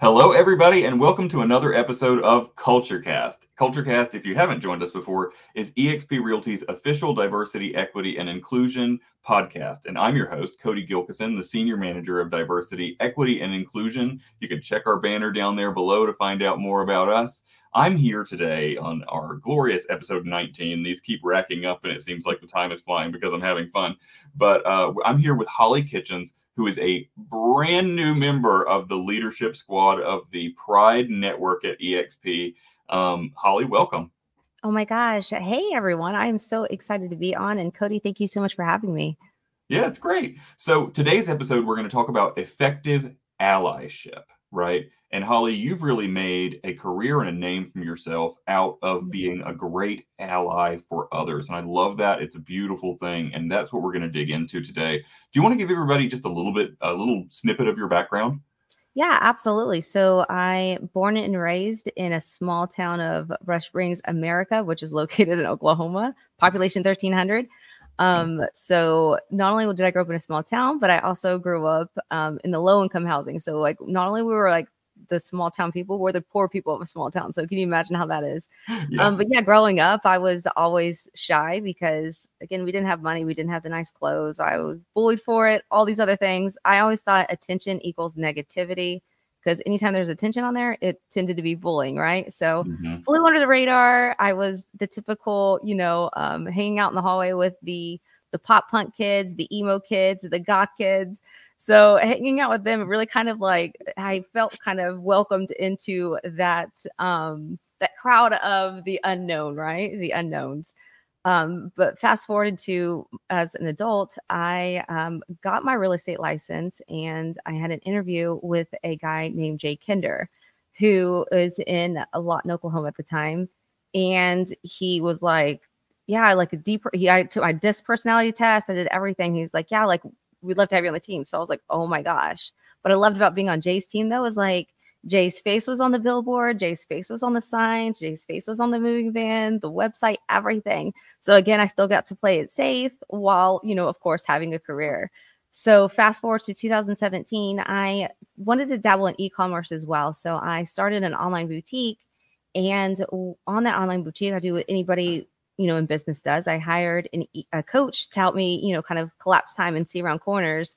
Hello, everybody, and welcome to another episode of CultureCast. CultureCast, if you haven't joined us before, is eXp Realty's official diversity, equity, and inclusion podcast. And I'm your host, Cody Gilkeson, the Senior Manager of Diversity, Equity, and Inclusion. You can check our banner down there below to find out more about us. I'm here today on our glorious episode 19. These keep racking up, and it seems like the time is flying because I'm having fun. But uh, I'm here with Holly Kitchens who is a brand new member of the leadership squad of the Pride Network at EXP. Um, Holly, welcome. Oh my gosh. Hey, everyone. I'm so excited to be on. And Cody, thank you so much for having me. Yeah, it's great. So, today's episode, we're going to talk about effective allyship, right? And Holly, you've really made a career and a name from yourself out of mm-hmm. being a great ally for others. And I love that. It's a beautiful thing. And that's what we're going to dig into today. Do you want to give everybody just a little bit, a little snippet of your background? Yeah, absolutely. So I born and raised in a small town of Rush Springs, America, which is located in Oklahoma, population 1300. Um, so not only did I grow up in a small town, but I also grew up um, in the low income housing. So like not only we were like the small town people were the poor people of a small town. So can you imagine how that is? Yeah. Um, but yeah, growing up, I was always shy because again, we didn't have money, we didn't have the nice clothes. I was bullied for it, all these other things. I always thought attention equals negativity because anytime there's attention on there, it tended to be bullying, right? So mm-hmm. flew under the radar. I was the typical, you know, um, hanging out in the hallway with the the pop punk kids, the emo kids, the goth kids. So hanging out with them really kind of like I felt kind of welcomed into that um that crowd of the unknown, right? The unknowns. Um, but fast forward to as an adult, I um, got my real estate license and I had an interview with a guy named Jay Kinder, who is in a lot in Oklahoma at the time. And he was like, Yeah, like a deeper, he, I took my disc personality test. I did everything. He's like, Yeah, like we'd love to have you on the team. So I was like, oh my gosh. What I loved about being on Jay's team though was like Jay's face was on the billboard, Jay's face was on the signs, Jay's face was on the moving van, the website, everything. So again, I still got to play it safe while, you know, of course, having a career. So fast forward to 2017, I wanted to dabble in e-commerce as well. So I started an online boutique and on that online boutique, I do what anybody you know in business does. I hired an, a coach to help me you know kind of collapse time and see around corners.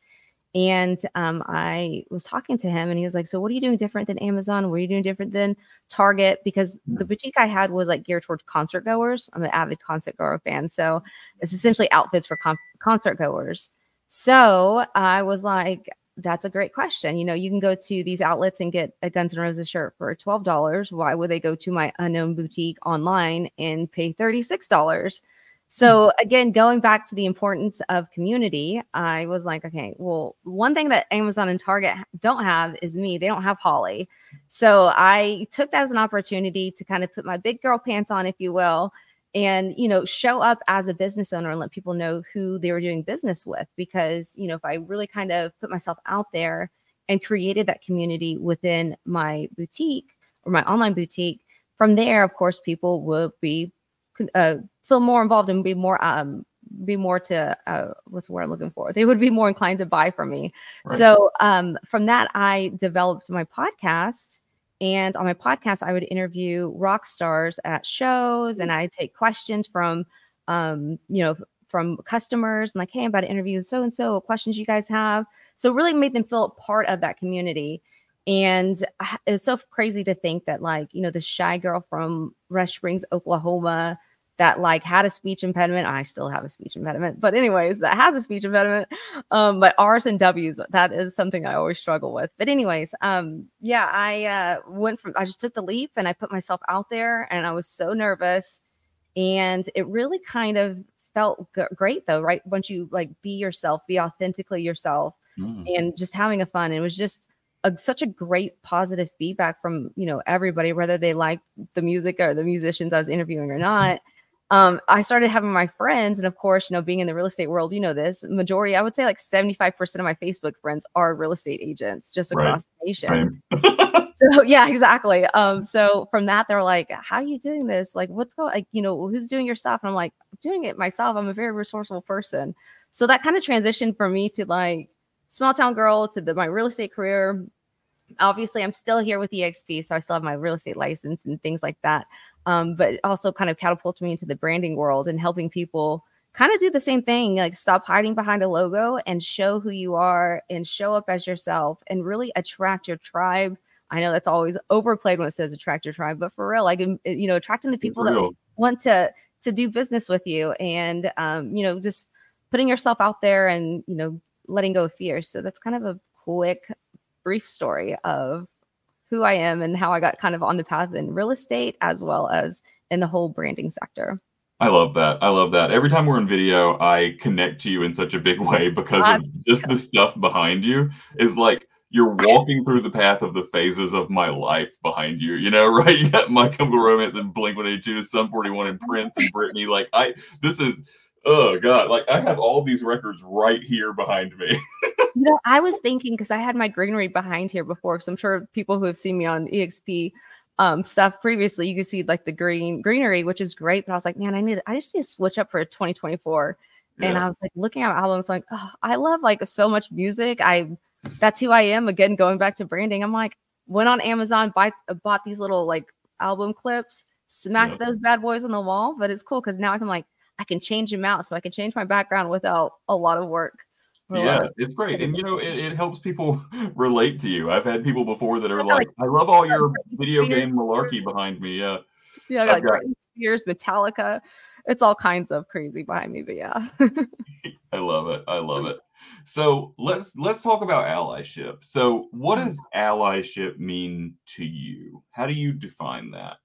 And um, i was talking to him and he was like so what are you doing different than amazon? What are you doing different than target? Because the boutique i had was like geared towards concert goers. I'm an avid concert goer fan so it's essentially outfits for con- concert goers. So i was like that's a great question. You know, you can go to these outlets and get a Guns N' Roses shirt for $12. Why would they go to my unknown boutique online and pay $36? So, hmm. again, going back to the importance of community, I was like, okay, well, one thing that Amazon and Target don't have is me. They don't have Holly. So, I took that as an opportunity to kind of put my big girl pants on, if you will, and you know show up as a business owner and let people know who they were doing business with because you know if i really kind of put myself out there and created that community within my boutique or my online boutique from there of course people will be uh, feel more involved and be more um be more to uh, what's the word I'm looking for? They would be more inclined to buy from me. Right. So um, from that, I developed my podcast and on my podcast, I would interview rock stars at shows and I take questions from, um, you know, from customers and like, hey, I'm about to interview so and so, questions you guys have. So really made them feel part of that community. And it's so crazy to think that, like, you know, this shy girl from Rush Springs, Oklahoma, that like had a speech impediment. I still have a speech impediment, but anyways, that has a speech impediment. Um, but R's and W's, that is something I always struggle with. But anyways, um, yeah, I uh, went from I just took the leap and I put myself out there, and I was so nervous, and it really kind of felt g- great though, right? Once you like be yourself, be authentically yourself, mm. and just having a fun. It was just a, such a great positive feedback from you know everybody, whether they like the music or the musicians I was interviewing or not um, I started having my friends, and of course, you know, being in the real estate world, you know this majority, I would say like 75% of my Facebook friends are real estate agents just across right. the nation. so yeah, exactly. Um, so from that, they're like, How are you doing this? Like, what's going like, you know, who's doing your stuff? And I'm like, doing it myself. I'm a very resourceful person. So that kind of transitioned for me to like small town girl to the, my real estate career obviously I'm still here with EXP, so I still have my real estate license and things like that. Um, but also kind of catapulted me into the branding world and helping people kind of do the same thing like stop hiding behind a logo and show who you are and show up as yourself and really attract your tribe. I know that's always overplayed when it says attract your tribe but for real like you know attracting the people that want to to do business with you and um, you know just putting yourself out there and you know letting go of fear. So that's kind of a quick brief story of who i am and how i got kind of on the path in real estate as well as in the whole branding sector I love that. I love that. Every time we're in video, I connect to you in such a big way because of just the stuff behind you is like you're walking through the path of the phases of my life behind you. You know, right? You got My Chemical Romance and Blink 182, Sum 41 and Prince and Britney. Like I this is oh god, like I have all these records right here behind me. You know, I was thinking because I had my greenery behind here before, because I'm sure people who have seen me on EXP um stuff previously you can see like the green greenery which is great but i was like man i need i just need to switch up for 2024 yeah. and i was like looking at albums like oh, i love like so much music i that's who i am again going back to branding i'm like went on amazon buy, bought these little like album clips smacked yeah. those bad boys on the wall but it's cool because now i can like i can change them out so i can change my background without a lot of work yeah, it's great, and you know, it, it helps people relate to you. I've had people before that are like, "I love all your video game malarkey behind me." Yeah, yeah, like got... Spears, Metallica. It's all kinds of crazy behind me, but yeah. I love it. I love it. So let's let's talk about allyship. So, what mm-hmm. does allyship mean to you? How do you define that?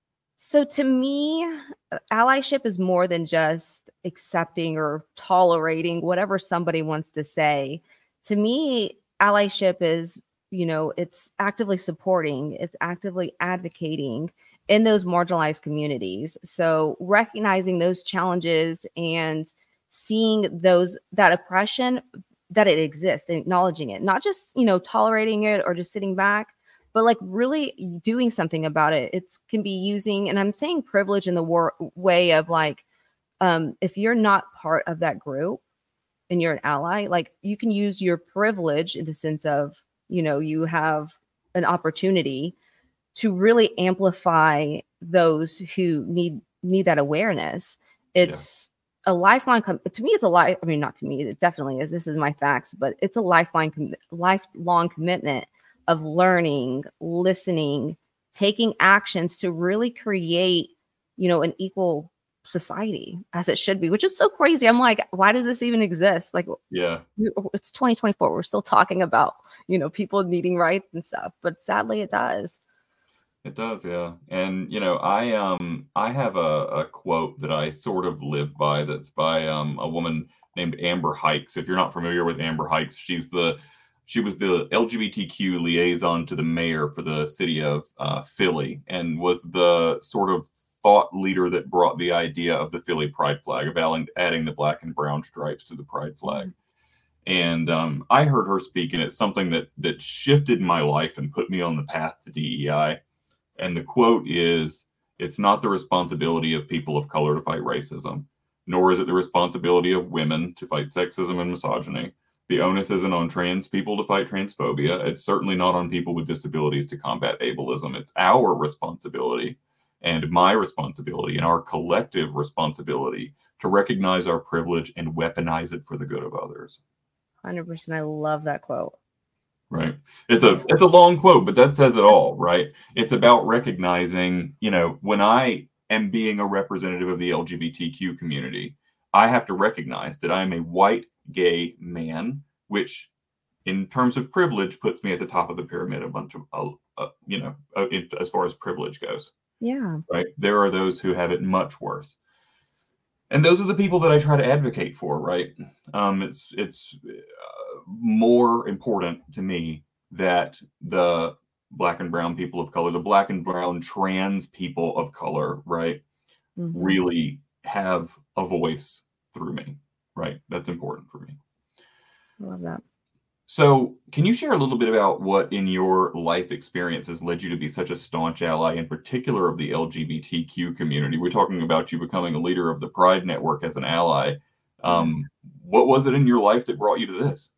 So to me, uh, allyship is more than just accepting or tolerating whatever somebody wants to say. To me, allyship is, you know, it's actively supporting, it's actively advocating in those marginalized communities. So recognizing those challenges and seeing those that oppression that it exists and acknowledging it, not just, you know, tolerating it or just sitting back, but like really doing something about it. It can be using, and I'm saying privilege in the war- way of like, um, if you're not part of that group and you're an ally, like you can use your privilege in the sense of, you know, you have an opportunity to really amplify those who need need that awareness. It's yeah. a lifelong com- to me it's a life I mean not to me it definitely is this is my facts but it's a lifelong com- lifelong commitment of learning, listening, taking actions to really create, you know, an equal society as it should be, which is so crazy. I'm like, why does this even exist? Like, yeah, it's 2024. We're still talking about, you know, people needing rights and stuff, but sadly it does. It does, yeah. And you know, I um I have a, a quote that I sort of live by that's by um a woman named Amber Hikes. If you're not familiar with Amber Hikes, she's the she was the LGBTQ liaison to the mayor for the city of uh, Philly and was the sort of thought leader that brought the idea of the Philly pride flag, of adding the black and brown stripes to the pride flag. And um, I heard her speak, and it's something that that shifted my life and put me on the path to DEI. And the quote is, "It's not the responsibility of people of color to fight racism, nor is it the responsibility of women to fight sexism and misogyny." The onus isn't on trans people to fight transphobia. It's certainly not on people with disabilities to combat ableism. It's our responsibility and my responsibility and our collective responsibility to recognize our privilege and weaponize it for the good of others. 100%. I love that quote. Right. It's a it's a long quote, but that says it all, right? It's about recognizing, you know, when I am being a representative of the LGBTQ community, I have to recognize that I am a white gay man, which in terms of privilege puts me at the top of the pyramid a bunch of uh, uh, you know uh, as far as privilege goes. Yeah. Right? There are those who have it much worse. And those are the people that i try to advocate for right? Um, it's it's uh, more important to me that the black and brown people of color the black and brown trans people of color right mm-hmm. really have a voice through me right? That's important for me. I love that. So, can you share a little bit about what in your life experience has led you to be such a staunch ally, in particular of the LGBTQ community? We're talking about you becoming a leader of the Pride Network as an ally. Um, what was it in your life that brought you to this?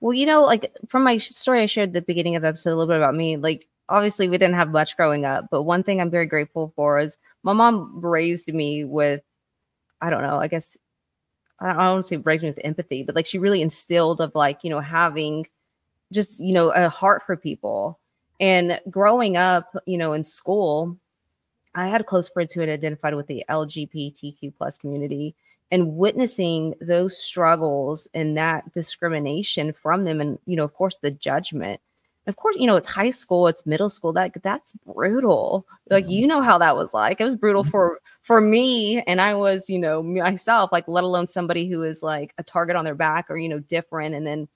Well, you know, like from my story I shared at the beginning of the episode, a little bit about me, like obviously we didn't have much growing up, but one thing I'm very grateful for is my mom raised me with, I don't know, I guess I don't want to say raised me with empathy, but like she really instilled of like, you know, having just, you know, a heart for people. And growing up, you know, in school, I had close friends who had identified with the LGBTQ plus community and witnessing those struggles and that discrimination from them and you know of course the judgment of course you know it's high school it's middle school that that's brutal like you know how that was like it was brutal mm-hmm. for for me and i was you know myself like let alone somebody who is like a target on their back or you know different and then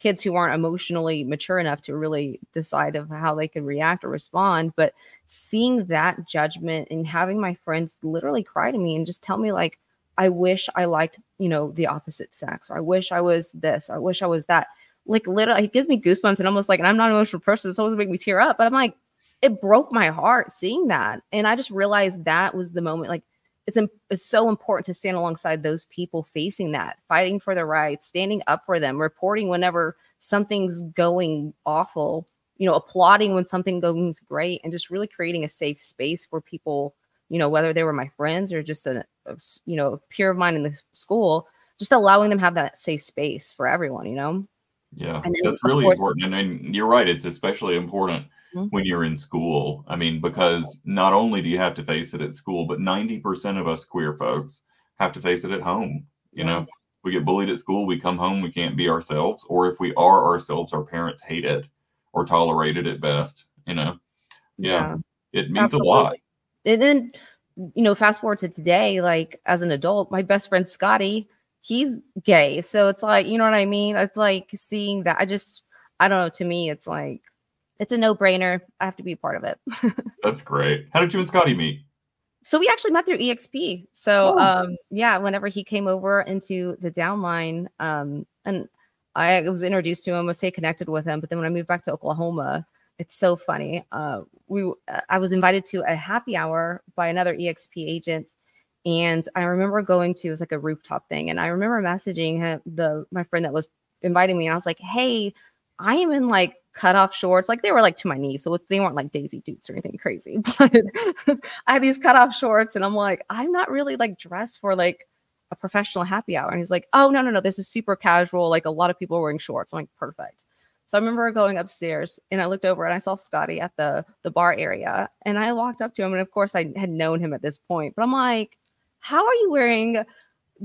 kids who aren't emotionally mature enough to really decide of how they can react or respond but seeing that judgment and having my friends literally cry to me and just tell me like I wish I liked, you know, the opposite sex, or I wish I was this, or I wish I was that. Like literally, it gives me goosebumps and almost like, and I'm not an emotional person, it's always make me tear up, but I'm like, it broke my heart seeing that. And I just realized that was the moment, like, it's, it's so important to stand alongside those people facing that, fighting for their rights, standing up for them, reporting whenever something's going awful, you know, applauding when something goes great, and just really creating a safe space for people you know, whether they were my friends or just a, a you know, a peer of mine in the school, just allowing them have that safe space for everyone, you know? Yeah, then, that's really course, important. And, and you're right, it's especially important mm-hmm. when you're in school. I mean, because not only do you have to face it at school, but 90% of us queer folks have to face it at home. You know, we get bullied at school, we come home, we can't be ourselves. Or if we are ourselves, our parents hate it or tolerate it at best, you know? Yeah. yeah. It means Absolutely. a lot and then you know fast forward to today like as an adult my best friend scotty he's gay so it's like you know what i mean it's like seeing that i just i don't know to me it's like it's a no-brainer. I have to be a part of it. That's great. How did you and scotty meet? So we actually met through exp so oh. um yeah whenever he came over into the downline um and i was introduced to him was stay connected with him but then when i moved back to oklahoma it's so funny. Uh, we uh, I was invited to a happy hour by another EXP agent, and I remember going to it was like a rooftop thing, and I remember messaging him, the my friend that was inviting me, and I was like, "Hey, I am in like cutoff shorts, like they were like to my knees, so they weren't like Daisy Dukes or anything crazy, but I had these cutoff shorts, and I'm like, I'm not really like dressed for like." a professional happy hour and he's like oh no no no this is super casual like a lot of people are wearing shorts i'm like perfect so I remember going upstairs and I looked over and I saw Scotty at the the bar area and I walked up to him and of course I had known him at this point, but I'm like, how are you wearing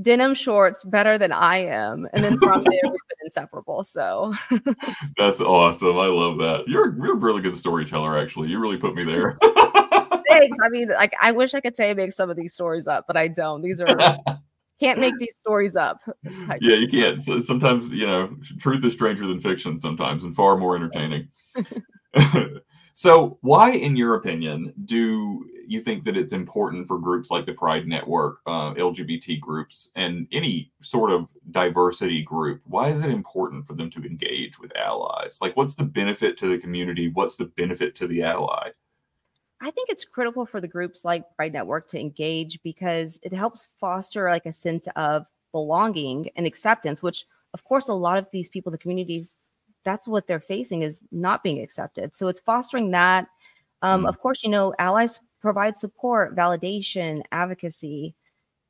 denim shorts better than I am? And then from there we've been inseparable. So that's awesome. I love that. You're you're a really good storyteller, actually. You really put me there. Thanks. I mean, like I wish I could say I make some of these stories up, but I don't. These are can't make these stories up. yeah, you can't. So sometimes, you know, truth is stranger than fiction sometimes and far more entertaining. So, why, in your opinion, do you think that it's important for groups like the Pride Network, uh, LGBT groups, and any sort of diversity group? Why is it important for them to engage with allies? Like, what's the benefit to the community? What's the benefit to the ally? I think it's critical for the groups like Pride Network to engage because it helps foster like a sense of belonging and acceptance, which of course a lot of these people, the communities, that's what they're facing is not being accepted. So it's fostering that. Um, mm. Of course, you know, allies provide support, validation, advocacy.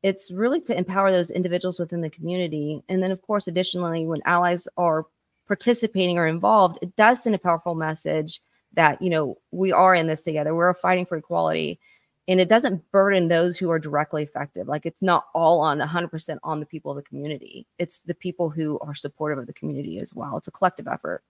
It's really to empower those individuals within the community. And then, of course, additionally, when allies are participating or involved, it does send a powerful message that you know we are in this together we're fighting for equality and it doesn't burden those who are directly affected. Like it's not all on 100% on the people of the community. It's the people who are supportive of the community as well. It's a collective effort.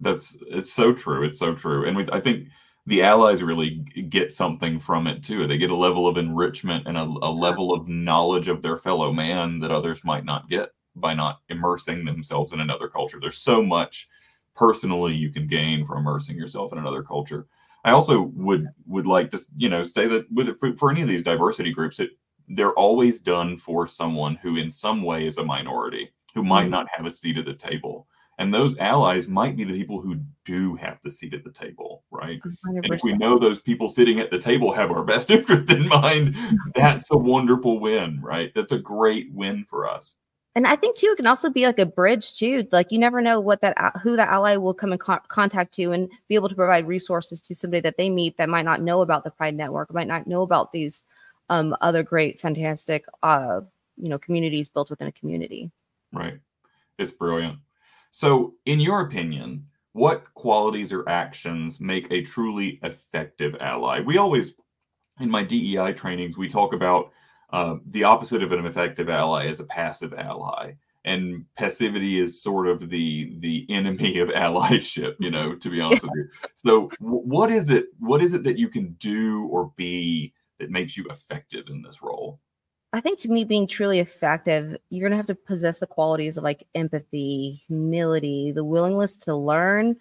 That's it's so true. It's so true. And we, i think the allies really get something from it too. They get a level of enrichment and a, a level of knowledge of their fellow man that others might not get by not immersing themselves in another culture. There's so much personally you can gain from immersing yourself in another culture. I also would would like to you know say that with for, for any of these diversity groups, it they're always done for someone who in some way is a minority who might mm-hmm. not have a seat at the table. And those allies might be the people who do have the seat at the table, right? 100%. And if we know those people sitting at the table have our best interest in mind, that's a wonderful win, right? That's a great win for us. And I think too, it can also be like a bridge too. Like you never know what that who that ally will come in co- contact to, and be able to provide resources to somebody that they meet that might not know about the Pride Network, might not know about these um, other great, fantastic, uh, you know, communities built within a community. Right, it's brilliant. So, in your opinion, what qualities or actions make a truly effective ally? We always, in my DEI trainings, we talk about uh, the opposite of an effective ally is a passive ally. And passivity is sort of the the enemy of allyship you know to be honest with you. So what is it what is it that you can do or be that makes you effective in this role? I think to me being truly effective you're going to have to possess the qualities of like empathy humility the willingness to learn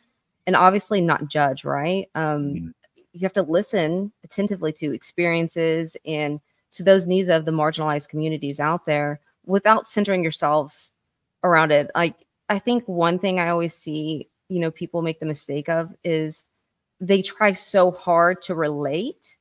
and obviously not judge right? Um mm-hmm. you have to listen attentively to experiences and to those needs of the marginalized communities out there without centering yourselves around it. Like I think one thing I always see, you know, people make the mistake of is they try so hard to relate.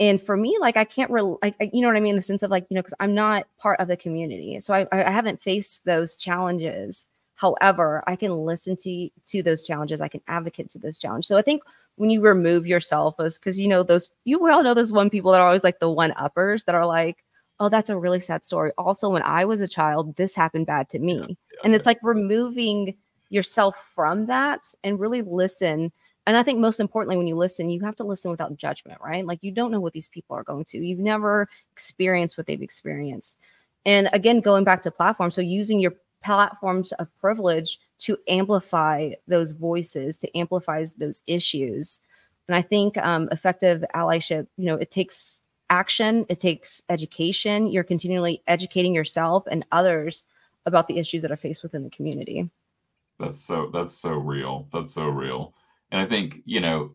And for me, like I can't like, you know what I mean? In the sense of like, you know, because I'm not part of the community. So I, I haven't faced those challenges. However, I can listen to to those challenges. I can advocate to those challenges. So I think when you remove yourself as because you know those you we all know those one people that are always like the one uppers that are like oh that's a really sad story. Also when i was a child this happened bad to me. yeah, yeah, and it's like removing yourself from that and really listen. And i think most importantly when you listen you have to listen without judgment right? Like you don't know what these people are going to. You've never experienced what they've experienced. And again going back to platform so using your platforms of privilege to amplify those voices, to amplify those issues. And I think um, effective allyship, you know, it takes action, it takes education. You're continually educating yourself and others about the issues that are faced within the community. That's so that's so real. That's so real. And I think, you know,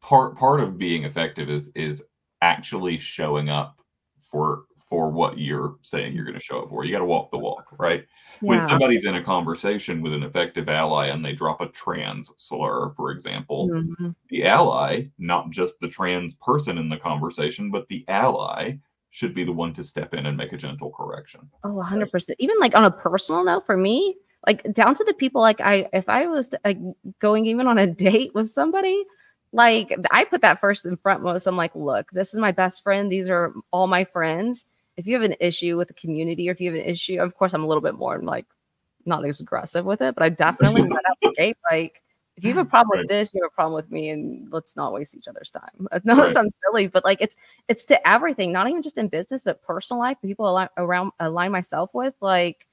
part part of being effective is is actually showing up for for what you're saying you're going to show up for. You got to walk the walk, right? Yeah. When somebody's in a conversation with an effective ally and they drop a trans slur, for example, mm-hmm. the ally, not just the trans person in the conversation, but the ally should be the one to step in and make a gentle correction. Oh, 100%. Even like on a personal note for me, like down to the people like I if I was like going even on a date with somebody, like I put that first and front most. I'm like, look, this is my best friend. These are all my friends. If you have an issue with the community, or if you have an issue, of course, I'm a little bit more like not as aggressive with it, but I definitely let out the gate. Like, if you have a problem right. with this, you have a problem with me, and let's not waste each other's time. No, right. that sounds silly, but like it's it's to everything, not even just in business, but personal life. People align, around align myself with, like,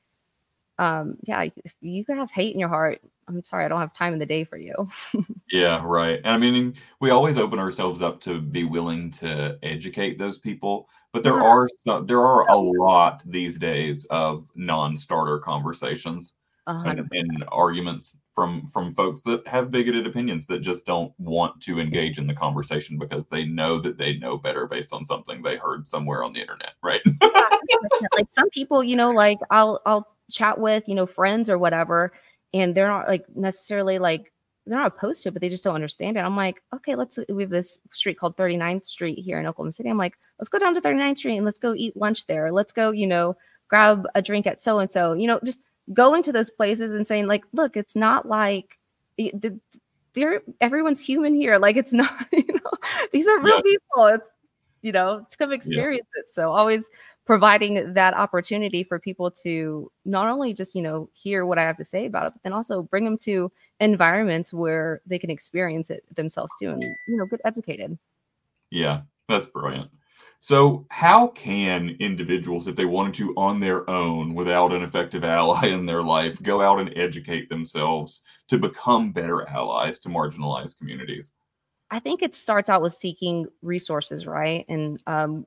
um, yeah, if you have hate in your heart, I'm sorry, I don't have time in the day for you. yeah, right. And I mean, we always open ourselves up to be willing to educate those people, but there yeah. are some, there are a lot these days of non-starter conversations and, and, arguments from from folks that have bigoted opinions that just don't want to engage in the conversation because they know that they know better based on something they heard somewhere on the internet, right? like some people, you know, like I'll I'll chat with, you know, friends or whatever and they're not like necessarily like they're not opposed to it, but they just don't understand it. I'm like, okay, let's we have this street called 39th Street here in Oklahoma City. I'm like, let's go down to 39th Street and let's go eat lunch there. Let's go, you know, grab a drink at so and so. You know, just going to those places and saying like, look, it's not like the, they're everyone's human here. Like it's not, you know, these are real yeah. people. It's you know, to come experience yeah. it. So always providing that opportunity for people to not only just you know hear what i have to say about it but then also bring them to environments where they can experience it themselves too and you know get educated. Yeah that's brilliant. So how can individuals if they wanted to on their own without an effective ally in their life go out and educate themselves to become better allies to marginalized communities? I think it starts out with seeking resources, right? And um,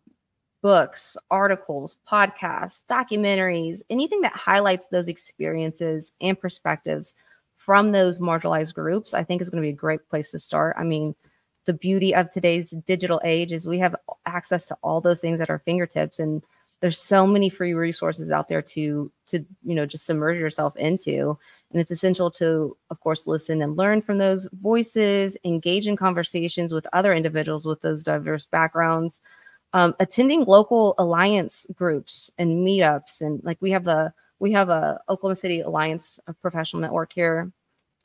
books, articles, podcasts, documentaries, anything that highlights those experiences and perspectives from those marginalized groups, I think is going to be a great place to start. I mean, the beauty of today's digital age is we have access to all those things at our fingertips and there's so many free resources out there to to you know just submerge yourself into and it's essential to of course listen and learn from those voices engage in conversations with other individuals with those diverse backgrounds um, attending local alliance groups and meetups and like we have the we have a Oklahoma City Alliance Professional Network here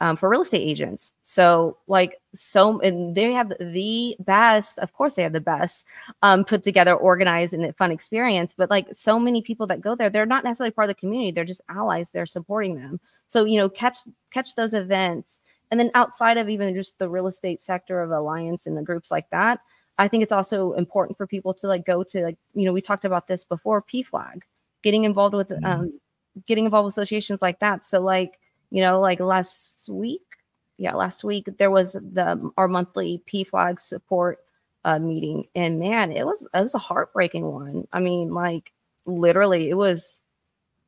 um, for real estate agents. So like so, and they have the best. Of course, they have the best um, put together, organized, and fun experience. But like so many people that go there, they're not necessarily part of the community. They're just allies. They're supporting them. So you know, catch catch those events, and then outside of even just the real estate sector of alliance and the groups like that, I think it's also important for people to like go to like you know we talked about this before PFLAG, getting involved with mm-hmm. um, getting involved with associations like that. So like you know, like last week, yeah, last week there was the our monthly PFLAG support uh, meeting, and man, it was it was a heartbreaking one. I mean, like literally, it was.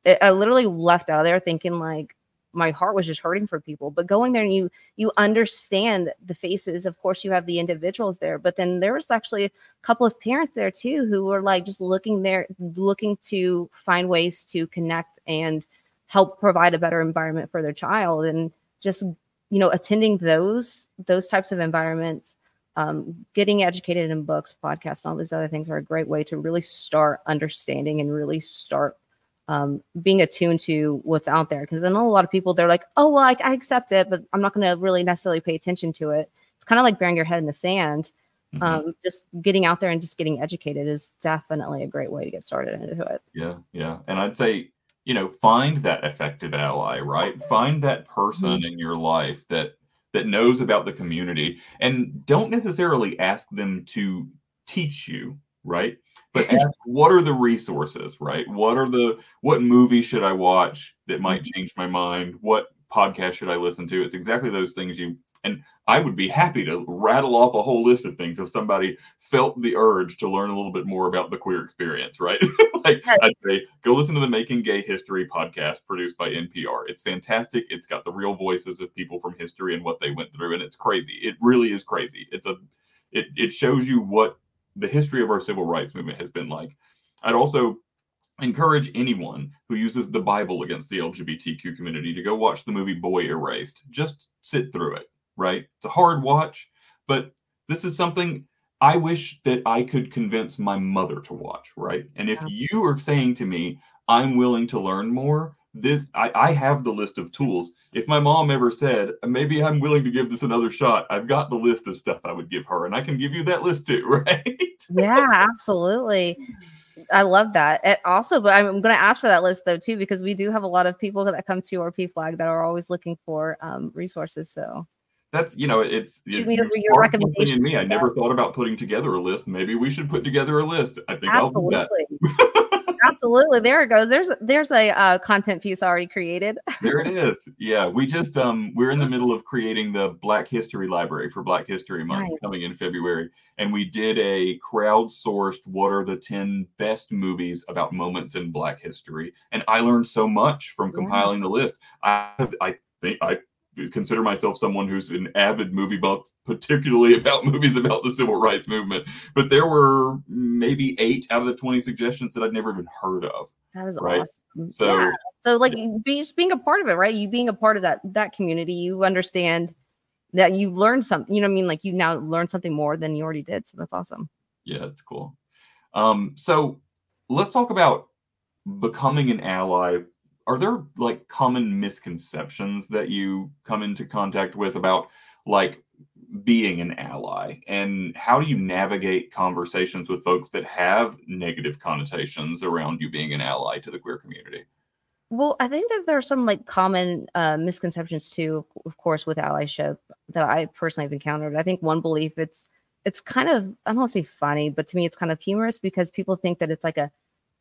It, I literally left out of there thinking like my heart was just hurting for people but going there and you you understand the faces of course you have the individuals there but then there was actually a couple of parents there too who were like just looking there looking to find ways to connect and help provide a better environment for their child. And just you know attending those those types of environments um, getting educated in books podcasts all these other things are a great way to really start understanding and really start um, being attuned to what's out there. Because i know a lot of people they're like oh well I, I accept it but i'm not going to really necessarily pay attention to it. It's kind of like burying your head in the sand. Mm-hmm. um, just getting out there and just getting educated is definitely a great way to get started into it. Yeah yeah. And i'd say you know find that effective ally right? Find that person mm-hmm. in your life that that knows about the community and don't necessarily ask them to teach you right but ask what are the resources right what are the what movie should i watch that might mm-hmm. change my mind what podcast should i listen to it's exactly those things you and I would be happy to rattle off a whole list of things if somebody felt the urge to learn a little bit more about the queer experience, right? like I'd say, go listen to the Making Gay History podcast produced by NPR. It's fantastic. It's got the real voices of people from history and what they went through, and it's crazy. It really is crazy. It's a it it shows you what the history of our civil rights movement has been like. I'd also encourage anyone who uses the Bible against the LGBTQ community to go watch the movie Boy Erased. Just sit through it right? It's a hard watch, but this is something I wish that I could convince my mother to watch, right? And if you are saying to me, I'm willing to learn more, this I, I have the list of tools. If my mom ever said, maybe I'm willing to give this another shot, I've got the list of stuff I would give her, and I can give you that list too, right? yeah, absolutely. I love that. And also, but I'm going to ask for that list though too, because we do have a lot of people that come to our flag that are always looking for um, resources. So that's you know it's me your recommendations. Me, I never thought about putting together a list. Maybe we should put together a list. I think Absolutely. I'll do that. Absolutely, there it goes. There's there's a uh, content piece already created. there it is. Yeah, we just um we're in the middle of creating the Black History Library for Black History Month nice. coming in February, and we did a crowdsourced what are the ten best movies about moments in Black history, and I learned so much from compiling yeah. the list. I I think I consider myself someone who's an avid movie buff, particularly about movies about the civil rights movement. But there were maybe eight out of the 20 suggestions that I'd never even heard of. That is right? awesome. So, yeah. so like yeah. be, just being a part of it, right? You being a part of that that community, you understand that you learned something. You know, I mean, like you now learned something more than you already did. So that's awesome. Yeah, it's cool. Um, so let's talk about becoming an ally are there like common misconceptions that you come into contact with about like being an ally? And how do you navigate conversations with folks that have negative connotations around you being an ally to the queer community? Well i think that there are some like common uh, misconceptions too of course with allyship that i personally have encountered. I think one belief it's it's kind of i don't want to say funny but to me it's kind of humorous because people think that it's like a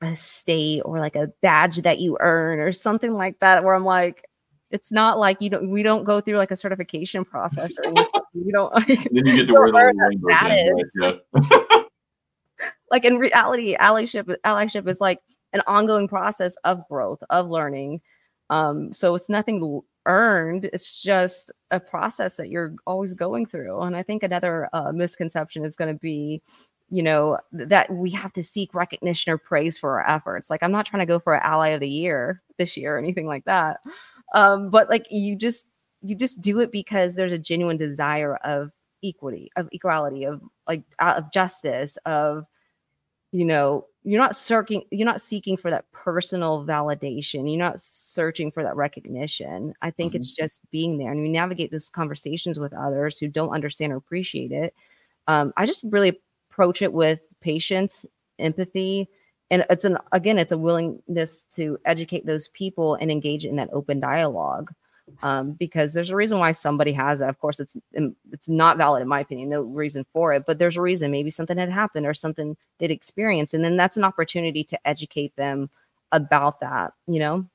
a state or like a badge that you earn or something like that where i'm like it's not like you don't we don't go through like a certification process or anything. you don't like, then you get to wear the status. yeah. like in reality allyship allyship is like an ongoing process of growth of learning um so it's nothing earned it's just a process that you're always going through and i think another uh, misconception is going to be you know that we have to seek recognition or praise for our efforts. Like i'm not trying to go for an ally of the year this year or anything like that. Um but like you just you just do it because there's a genuine desire of equity of equality of like of justice of you know you're not searching you're not seeking for that personal validation. You're not searching for that recognition. I think mm-hmm. it's just being there and you navigate those conversations with others who don't understand or appreciate it. Um, i just really approach it with patience empathy and it's an again it's a willingness to educate those people and engage in that open dialogue um, because there's a reason why somebody has it. Of course, it's it's not valid in my opinion. No reason for it, but there's a reason. Maybe something had happened or something they'd experienced, and then that's an opportunity to educate them about that. You know?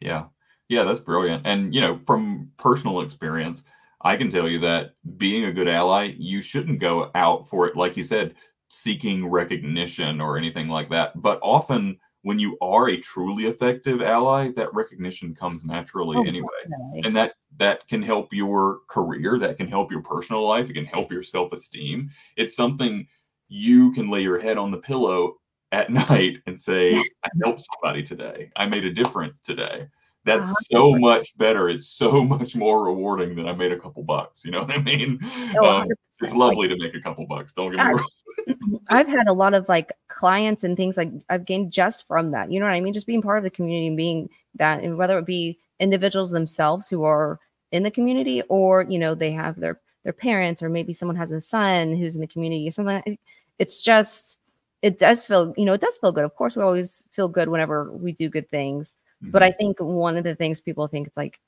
Yeah, yeah, that's brilliant. And you know, from personal experience, I can tell you that being a good ally, you shouldn't go out for it, like you said, seeking recognition or anything like that. But often when you are a truly effective ally, that recognition comes naturally oh, anyway. Definitely. And that that can help your career, that can help your personal life, it can help your self-esteem. It's something you can lay your head on the pillow at night and say, I helped somebody today. I made a difference today. That's so much better. It's so much more rewarding than I made a couple bucks. You know what I mean? Oh, um, it's lovely to make a couple bucks. Don't get me wrong. I've had a lot of like clients and things like I've gained just from that. You know what I mean? Just being part of the community and being that, and whether it be individuals themselves who are in the community or you know they have their their parents or maybe someone has a son who's in the community. Something. It's just it does feel you know it does feel good. Of course, we always feel good whenever we do good things. Mm-hmm. But I think one of the things people think it's like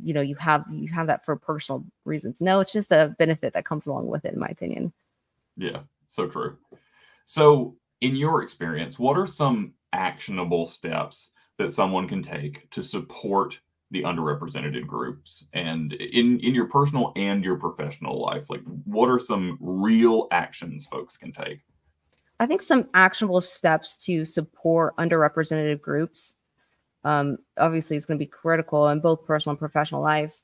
you know you have you have that for personal reasons. No it's just a benefit that comes along with it in my opinion. Yeah so true. So in your experience what are some actionable steps that someone can take to support the underrepresented groups? And in in your personal and your professional life like what are some real actions folks can take? I think some actionable steps to support underrepresented groups um, obviously it's going to be critical in both personal and professional lives.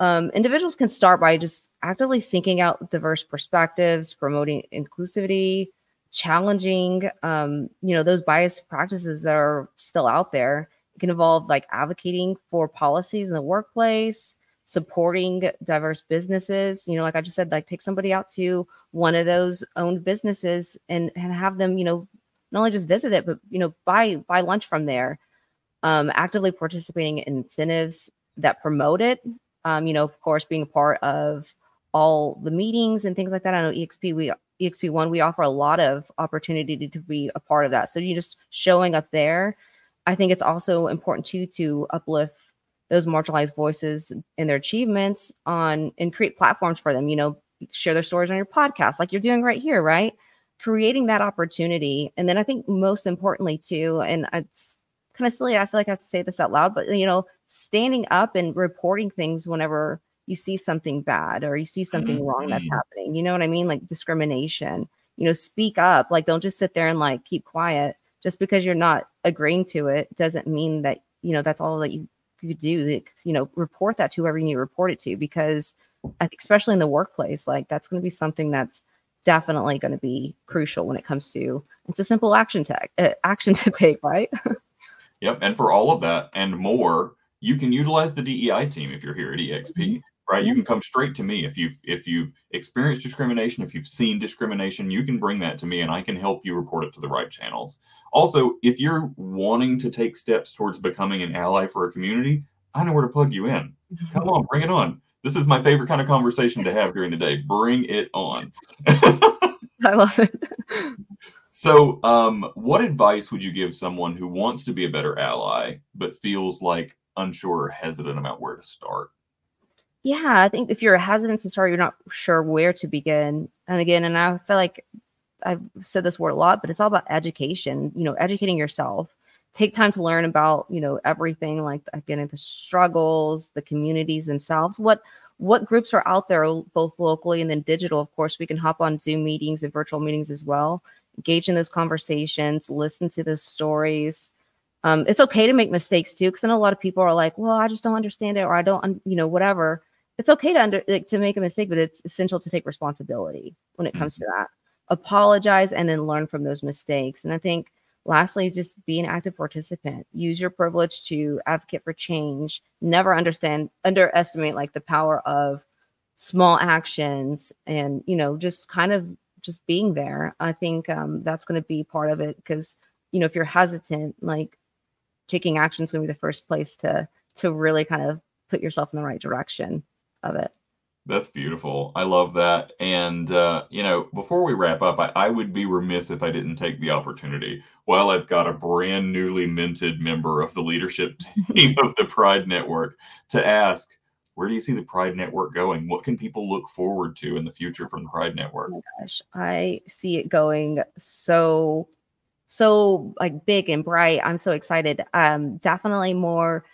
Um, individuals can start by just actively seeking out diverse perspectives, promoting inclusivity, challenging, um, you know, those bias practices that are still out there. It can involve like advocating for policies in the workplace, supporting diverse businesses. You know, like I just said, like take somebody out to one of those owned businesses and, and have them, you know, not only just visit it, but you know, buy buy lunch from there um, actively participating in incentives that promote it. Um, you know, of course, being a part of all the meetings and things like that. I know EXP, we EXP one, we offer a lot of opportunity to be a part of that. So you just showing up there. I think it's also important too to uplift those marginalized voices and their achievements on and create platforms for them. You know, share their stories on your podcast, like you're doing right here, right? Creating that opportunity, and then I think most importantly too, and it's kind of silly. I feel like I have to say this out loud, but you know, standing up and reporting things whenever you see something bad or you see something mm-hmm. wrong that's mm-hmm. happening. You know what I mean? Like discrimination. You know, speak up. Like don't just sit there and like keep quiet. Just because you're not agreeing to it doesn't mean that you know that's all that you you do. You know, report that to whoever you need to report it to because especially in the workplace, like that's going to be something that's definitely going to be crucial when it comes to it's a simple action tag uh, action to take, right? Yep. And for all of that and more, you can utilize the DEI team if you're here at EXP. Mm-hmm. Right. You can come straight to me if you've if you've experienced discrimination, if you've seen discrimination, you can bring that to me and I can help you report it to the right channels. Also, if you're wanting to take steps towards becoming an ally for a community, I know where to plug you in. Mm-hmm. Come on, bring it on. This is my favorite kind of conversation to have during the day. Bring it on. I love it. So, um, what advice would you give someone who wants to be a better ally but feels like unsure or hesitant about where to start? Yeah, I think if you're hesitant to start, you're not sure where to begin. And again, and I feel like I've said this word a lot, but it's all about education, you know, educating yourself. Take time to learn about, you know, everything like again, the struggles, the communities themselves, what what groups are out there both locally and then digital. Of course, we can hop on Zoom meetings and virtual meetings as well engage in those conversations, listen to those stories. Um, it's okay to make mistakes too, because know a lot of people are like, "Well, I just don't understand it," or "I don't," you know, whatever. It's okay to under like, to make a mistake, but it's essential to take responsibility when it comes mm-hmm. to that. Apologize and then learn from those mistakes. And I think, lastly, just be an active participant. Use your privilege to advocate for change. Never understand underestimate like the power of small actions, and you know, just kind of just being there. I think um, that's going to be part of it because you know if you're hesitant, like taking action is going to be the first place to to really kind of put yourself in the right direction of it. That's beautiful. I love that. And, uh, you know, before we wrap up, I, I, would be remiss if I didn't take the opportunity while I've got a brand newly minted member of the leadership team of the Pride Network to ask, where do you see the Pride Network going? What can people look forward to in the future from the Pride Network? Oh gosh, I see it going so, so like big and bright. I'm so excited. Um, definitely more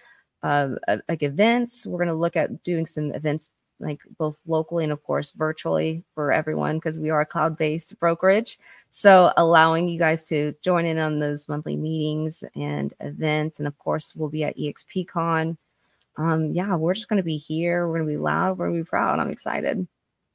uh, like events. We're going to look at doing some events like both locally and of course virtually for everyone because we are a cloud-based brokerage so allowing you guys to join in on those monthly meetings and events and of course we'll be at EXPCON um yeah we're just going to be here we're going to be loud we're going to be proud i'm excited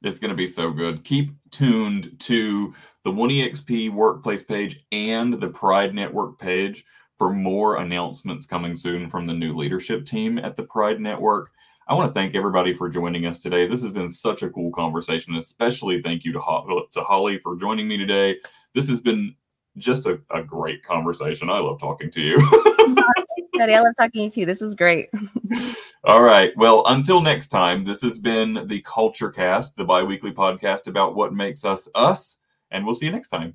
it's going to be so good keep tuned to the 1exp workplace page and the pride network page for more announcements coming soon from the new leadership team at the pride network I want to thank everybody for joining us today. This has been such a cool conversation, especially thank you to, Ho- to Holly for joining me today. This has been just a, a great conversation. I love talking to you. Daddy, I love talking to you. This was great. All right. Well, until next time, this has been the CultureCast, the bi weekly podcast about what makes us us. And we'll see you next time.